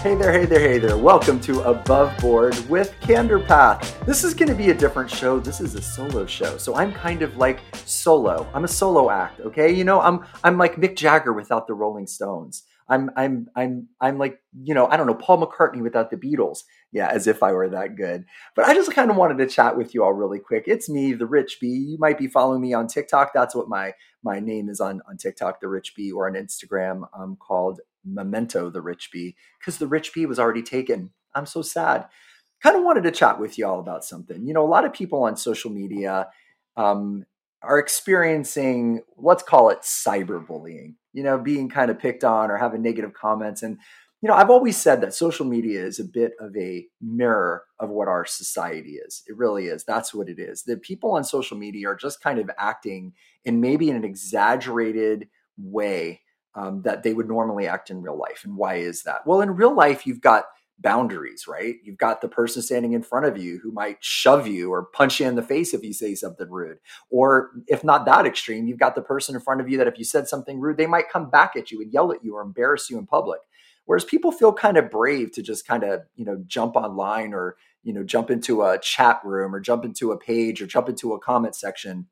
Hey there, hey there, hey there. Welcome to Above Board with Candor Path. This is going to be a different show. This is a solo show. So I'm kind of like solo. I'm a solo act, okay? You know, I'm I'm like Mick Jagger without the Rolling Stones. I'm I'm I'm I'm like, you know, I don't know, Paul McCartney without the Beatles. Yeah, as if I were that good. But I just kind of wanted to chat with you all really quick. It's me, the Rich B. You might be following me on TikTok. That's what my my name is on on TikTok, the Rich B, or on Instagram. I'm called Memento the Rich Bee because the Rich Bee was already taken. I'm so sad. Kind of wanted to chat with you all about something. You know, a lot of people on social media um, are experiencing, let's call it cyberbullying, you know, being kind of picked on or having negative comments. And, you know, I've always said that social media is a bit of a mirror of what our society is. It really is. That's what it is. The people on social media are just kind of acting in maybe an exaggerated way um, that they would normally act in real life. And why is that? Well, in real life, you've got boundaries, right? You've got the person standing in front of you who might shove you or punch you in the face if you say something rude. Or if not that extreme, you've got the person in front of you that if you said something rude, they might come back at you and yell at you or embarrass you in public. Whereas people feel kind of brave to just kind of, you know, jump online or, you know, jump into a chat room or jump into a page or jump into a comment section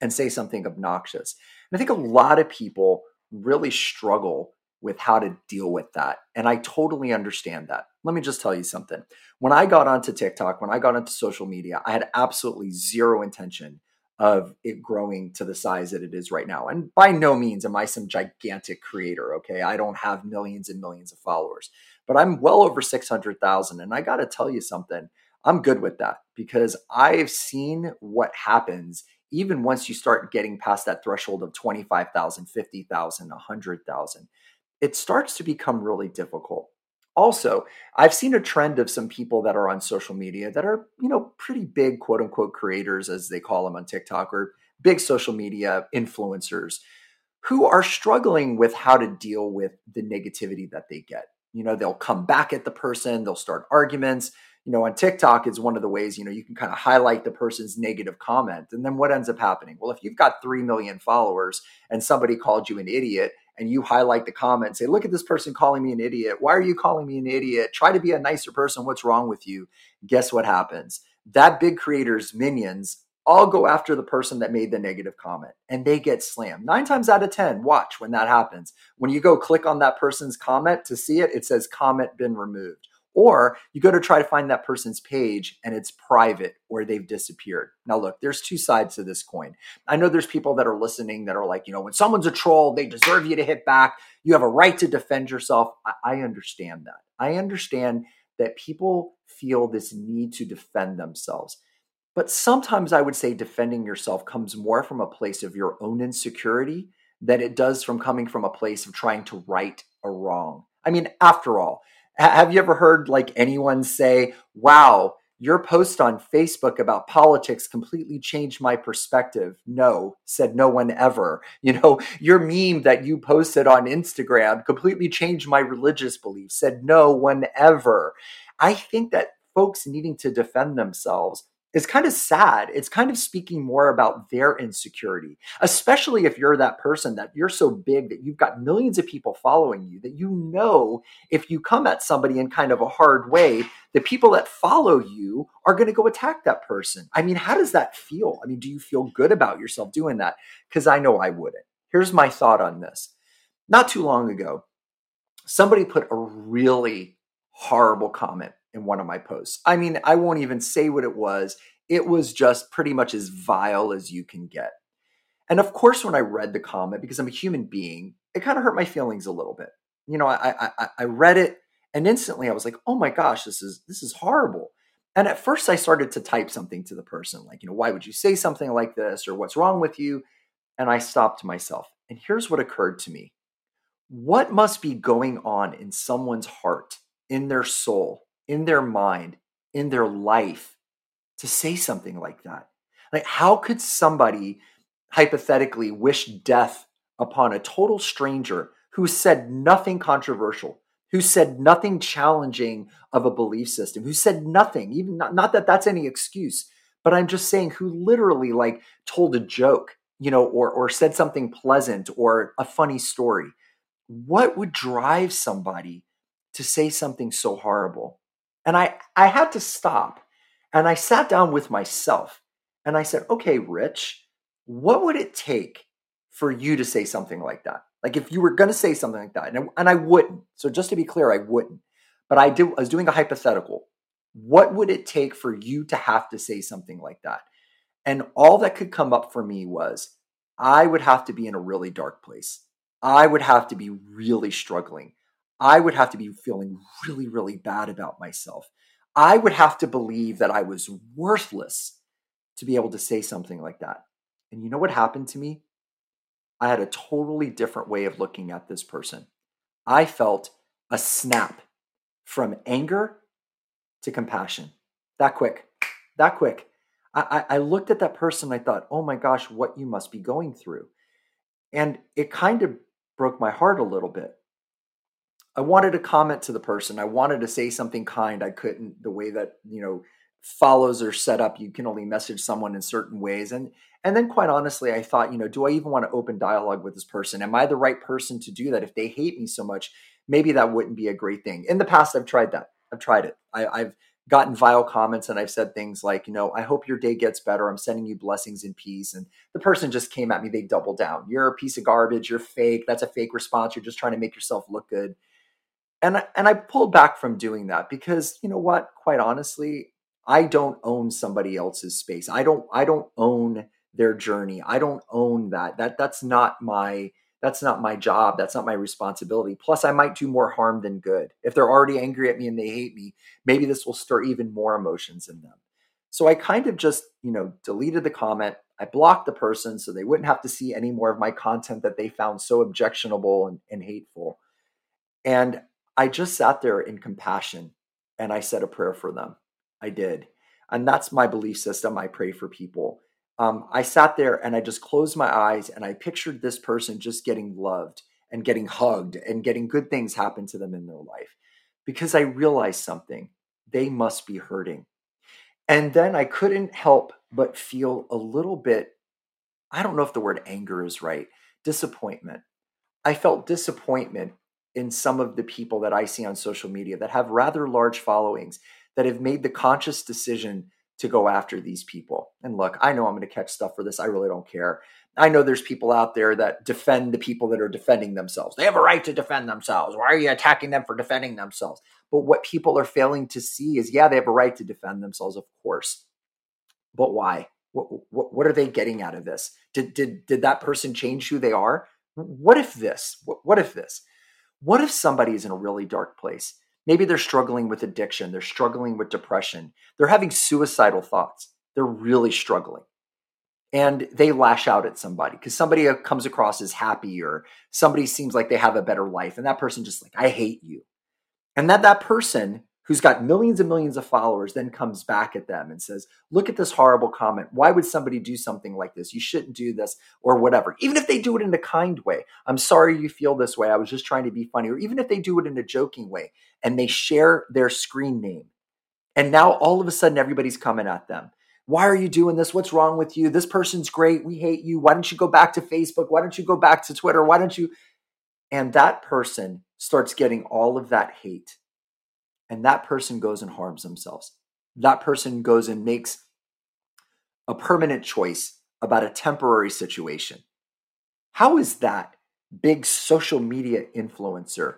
and say something obnoxious. And I think a lot of people really struggle with how to deal with that. And I totally understand that. Let me just tell you something. When I got onto TikTok, when I got into social media, I had absolutely zero intention of it growing to the size that it is right now. And by no means am I some gigantic creator, okay? I don't have millions and millions of followers, but I'm well over 600,000. And I got to tell you something, I'm good with that because I've seen what happens even once you start getting past that threshold of 25,000, 50,000, 100,000, it starts to become really difficult. Also, I've seen a trend of some people that are on social media that are, you know, pretty big quote unquote creators, as they call them on TikTok, or big social media influencers who are struggling with how to deal with the negativity that they get. You know, they'll come back at the person, they'll start arguments, you know, on TikTok is one of the ways, you know, you can kind of highlight the person's negative comment. And then what ends up happening? Well, if you've got 3 million followers and somebody called you an idiot and you highlight the comment, say, look at this person calling me an idiot. Why are you calling me an idiot? Try to be a nicer person. What's wrong with you? Guess what happens? That big creator's minions all go after the person that made the negative comment and they get slammed. Nine times out of 10, watch when that happens. When you go click on that person's comment to see it, it says comment been removed or you go to try to find that person's page and it's private or they've disappeared. Now, look, there's two sides to this coin. I know there's people that are listening that are like, you know, when someone's a troll, they deserve you to hit back. You have a right to defend yourself. I, I understand that. I understand that people feel this need to defend themselves. But sometimes I would say defending yourself comes more from a place of your own insecurity than it does from coming from a place of trying to right a wrong. I mean, after all, have you ever heard like anyone say, wow, your post on Facebook about politics completely changed my perspective? No, said no one ever. You know, your meme that you posted on Instagram completely changed my religious beliefs, said no one ever. I think that folks needing to defend themselves is kind of sad. It's kind of speaking more about their insecurity, especially if you're that person that you're so big that you've got millions of people following you that you know if you come at somebody in kind of a hard way, the people that follow you are going to go attack that person. I mean, how does that feel? I mean, do you feel good about yourself doing that? Because I know I wouldn't. Here's my thought on this. Not too long ago, somebody put a really horrible comment in one of my posts. I mean, I won't even say what it was. It was just pretty much as vile as you can get. And of course, when I read the comment, because I'm a human being, it kind of hurt my feelings a little bit. You know, I, I I read it and instantly I was like, oh my gosh, this is this is horrible. And at first I started to type something to the person, like, you know, why would you say something like this or what's wrong with you? And I stopped myself. And here's what occurred to me. What must be going on in someone's heart, in their soul, in their mind, in their life to say something like that? Like, how could somebody hypothetically wish death upon a total stranger who said nothing controversial, who said nothing challenging of a belief system, who said nothing, even not, not that that's any excuse, but I'm just saying who literally like told a joke, you know, or or said something pleasant or a funny story. What would drive somebody to say something so horrible? And I, I had to stop and I sat down with myself and I said, okay, Rich, what would it take for you to say something like that? Like if you were going to say something like that, and, and I wouldn't. So just to be clear, I wouldn't. But I did. I was doing a hypothetical. What would it take for you to have to say something like that? And all that could come up for me was I would have to be in a really dark place. I would have to be really struggling. I would have to be feeling really, really bad about myself. I would have to believe that I was worthless to be able to say something like that. And you know what happened to me? I had a totally different way of looking at this person. I felt a snap from anger to compassion. That quick, that quick. I, I looked at that person. I thought, oh my gosh, what you must be going through. And it kind of broke my heart a little bit. I wanted to comment to the person. I wanted to say something kind. I couldn't, the way that, you know, follows are set up, you can only message someone in certain ways. And and then quite honestly, I thought, you know, do I even want to open dialogue with this person? Am I the right person to do that? If they hate me so much, maybe that wouldn't be a great thing. In the past, I've tried that. I've tried it. I, I've gotten vile comments and I've said things like, you know, I hope your day gets better. I'm sending you blessings and peace. And the person just came at me, they double down. You're a piece of garbage. You're fake. That's a fake response. You're just trying to make yourself look good. And and I pulled back from doing that because you know what? Quite honestly, I don't own somebody else's space. I don't I don't own their journey. I don't own that. That that's not my that's not my job. That's not my responsibility. Plus I might do more harm than good. If they're already angry at me and they hate me, maybe this will stir even more emotions in them. So I kind of just, you know, deleted the comment. I blocked the person so they wouldn't have to see any more of my content that they found so objectionable and, and hateful. And I just sat there in compassion and I said a prayer for them. I did. And that's my belief system. I pray for people. Um, I sat there and I just closed my eyes and I pictured this person just getting loved and getting hugged and getting good things happen to them in their life because I realized something. They must be hurting. And then I couldn't help but feel a little bit, I don't know if the word anger is right, disappointment. I felt disappointment in some of the people that I see on social media that have rather large followings that have made the conscious decision to go after these people. And look, I know I'm going to catch stuff for this. I really don't care. I know there's people out there that defend the people that are defending themselves. They have a right to defend themselves. Why are you attacking them for defending themselves? But what people are failing to see is yeah, they have a right to defend themselves, of course. But why? What, what, what are they getting out of this? Did, did, did that person change who they are? What if this? What, what if this? What if somebody is in a really dark place? Maybe they're struggling with addiction, they're struggling with depression, they're having suicidal thoughts, they're really struggling. And they lash out at somebody because somebody uh, comes across as happy or somebody seems like they have a better life. And that person just like, I hate you. And that that person who's got millions and millions of followers then comes back at them and says, Look at this horrible comment. Why would somebody do something like this? You shouldn't do this, or whatever. Even if they do it in a kind way, I'm sorry you feel this way. I was just trying to be funny. Or even if they do it in a joking way and they share their screen name. And now all of a sudden everybody's coming at them. Why are you doing this? What's wrong with you? This person's great. We hate you. Why don't you go back to Facebook? Why don't you go back to Twitter? Why don't you? And that person starts getting all of that hate and that person goes and harms themselves. That person goes and makes a permanent choice about a temporary situation. How is that big social media influencer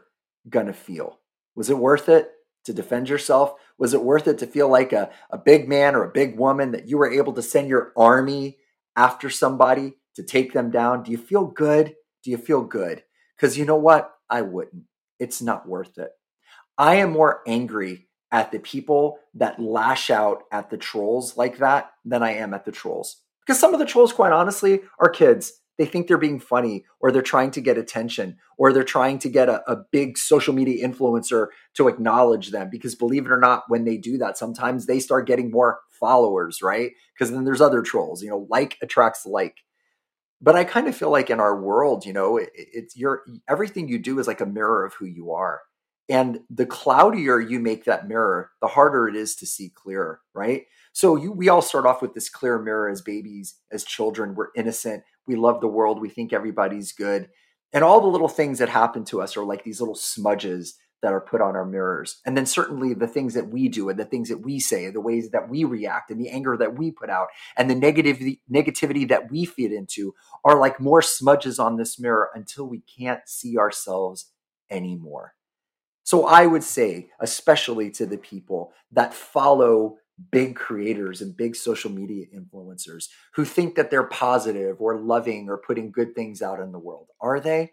gonna feel? Was it worth it to defend yourself? Was it worth it to feel like a, a big man or a big woman that you were able to send your army after somebody to take them down? Do you feel good? Do you feel good? Because you know what? I wouldn't. It's not worth it. I am more angry at the people that lash out at the trolls like that than I am at the trolls. Because some of the trolls, quite honestly, are kids. They think they're being funny or they're trying to get attention or they're trying to get a, a big social media influencer to acknowledge them. Because believe it or not, when they do that, sometimes they start getting more followers, right? Because then there's other trolls, you know, like attracts like. But I kind of feel like in our world, you know, it, it's your everything you do is like a mirror of who you are. And the cloudier you make that mirror, the harder it is to see clearer, right? So you, we all start off with this clear mirror as babies, as children. We're innocent. We love the world. We think everybody's good. And all the little things that happen to us are like these little smudges that are put on our mirrors. And then certainly the things that we do and the things that we say, the ways that we react and the anger that we put out and the negativity, negativity that we feed into are like more smudges on this mirror until we can't see ourselves anymore. So I would say, especially to the people that follow big creators and big social media influencers who think that they're positive or loving or putting good things out in the world. Are they?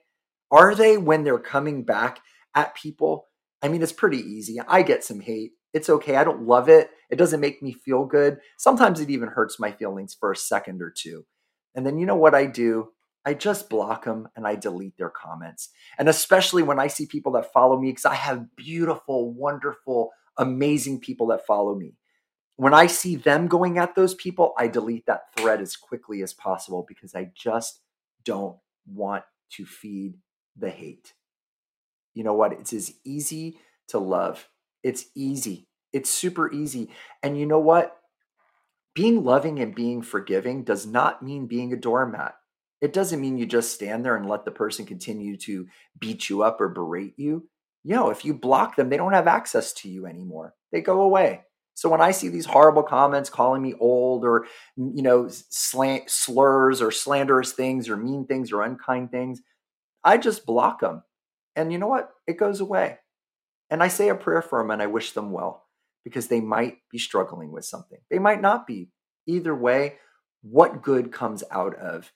Are they when they're coming back at people? I mean, it's pretty easy. I get some hate. It's okay. I don't love it. It doesn't make me feel good. Sometimes it even hurts my feelings for a second or two. And then you know what I do? I just block them and I delete their comments. And especially when I see people that follow me, because I have beautiful, wonderful, amazing people that follow me. When I see them going at those people, I delete that thread as quickly as possible because I just don't want to feed the hate. You know what? It's as easy to love. It's easy. It's super easy. And you know what? Being loving and being forgiving does not mean being a doormat. It doesn't mean you just stand there and let the person continue to beat you up or berate you. You know, if you block them, they don't have access to you anymore. They go away. So when I see these horrible comments calling me old or mm, you know slant, slurs or slanderous things or mean things or unkind things, I just block them. And you know what? It goes away. And I say a prayer for them and I wish them well because they might be struggling with something. They might not be. Either way, what good comes out of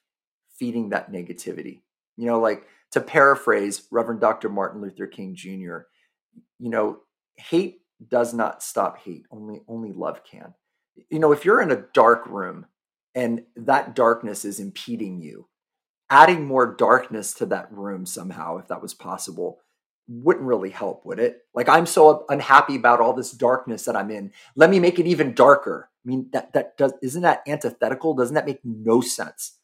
feeding that negativity? You know, like to paraphrase Reverend Dr. Martin Luther King Jr., you know, hate does not stop hate. Only only love can. You know, if you're in a dark room and that darkness is impeding you, adding more darkness to that room somehow, if that was possible, wouldn't really help, would it? Like I'm so unhappy about all this darkness that I'm in. Let me make it even darker. I mean, that that does isn't that antithetical? Doesn't that make no sense?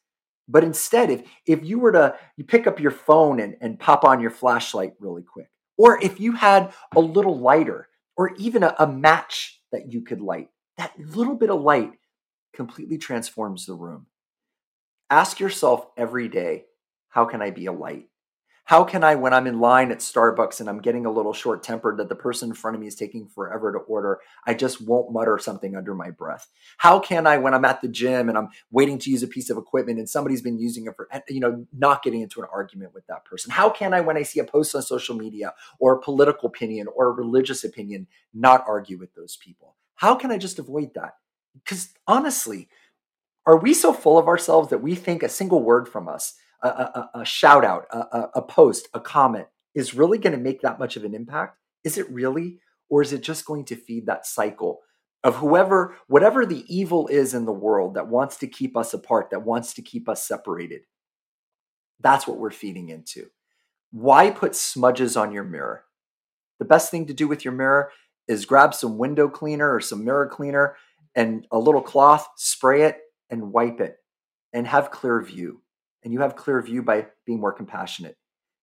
But instead, if if you were to you pick up your phone and, and pop on your flashlight really quick, or if you had a little lighter or even a, a match that you could light. That little bit of light completely transforms the room. Ask yourself every day, how can I be a light? How can I, when I'm in line at Starbucks and I'm getting a little short tempered that the person in front of me is taking forever to order, I just won't mutter something under my breath? How can I, when I'm at the gym and I'm waiting to use a piece of equipment and somebody's been using it for, eh, you know, not getting into an argument with that person? How can I, when I see a post on social media or a political opinion or a religious opinion, not argue with those people? How can I just avoid that? Because honestly, are we so full of ourselves that we think a single word from us a, a, a shout out, a, a post, a comment is really going to make that much of an impact? Is it really? Or is it just going to feed that cycle of whoever, whatever the evil is in the world that wants to keep us apart, that wants to keep us separated? That's what we're feeding into. Why put smudges on your mirror? The best thing to do with your mirror is grab some window cleaner or some mirror cleaner and a little cloth, spray it and wipe it and have clear view. And you have clear view by being more compassionate.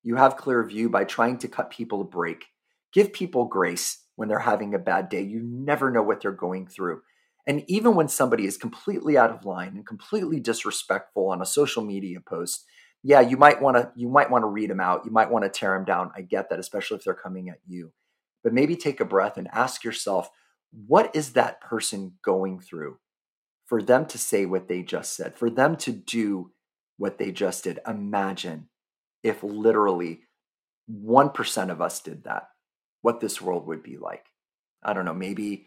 You have clear view by trying to cut people a break. Give people grace when they're having a bad day. You never know what they're going through. And even when somebody is completely out of line and completely disrespectful on a social media post, yeah, you might want to you might want to read them out. You might want to tear them down. I get that, especially if they're coming at you. But maybe take a breath and ask yourself, what is that person going through for them to say what they just said, for them to do what they just did. Imagine if literally 1% of us did that, what this world would be like. I don't know, maybe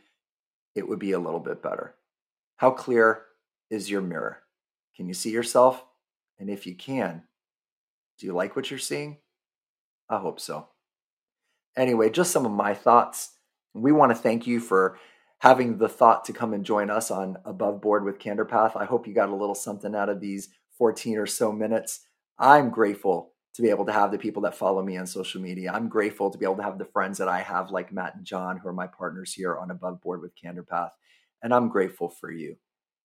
it would be a little bit better. How clear is your mirror? Can you see yourself? And if you can, do you like what you're seeing? I hope so. Anyway, just some of my thoughts. We want to thank you for having the thought to come and join us on Above Board with Candor Path. I hope you got a little something out of these 14 or so minutes. I'm grateful to be able to have the people that follow me on social media. I'm grateful to be able to have the friends that I have, like Matt and John, who are my partners here on Above Board with Candor Path. And I'm grateful for you.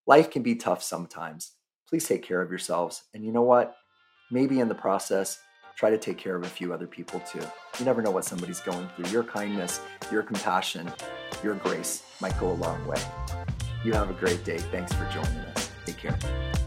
Life can be tough sometimes. Please take care of yourselves. And you know what? Maybe in the process, try to take care of a few other people too. You never know what somebody's going through. Your kindness, your compassion, your grace might go a long way. You have a great day. Thanks for joining us. Take care.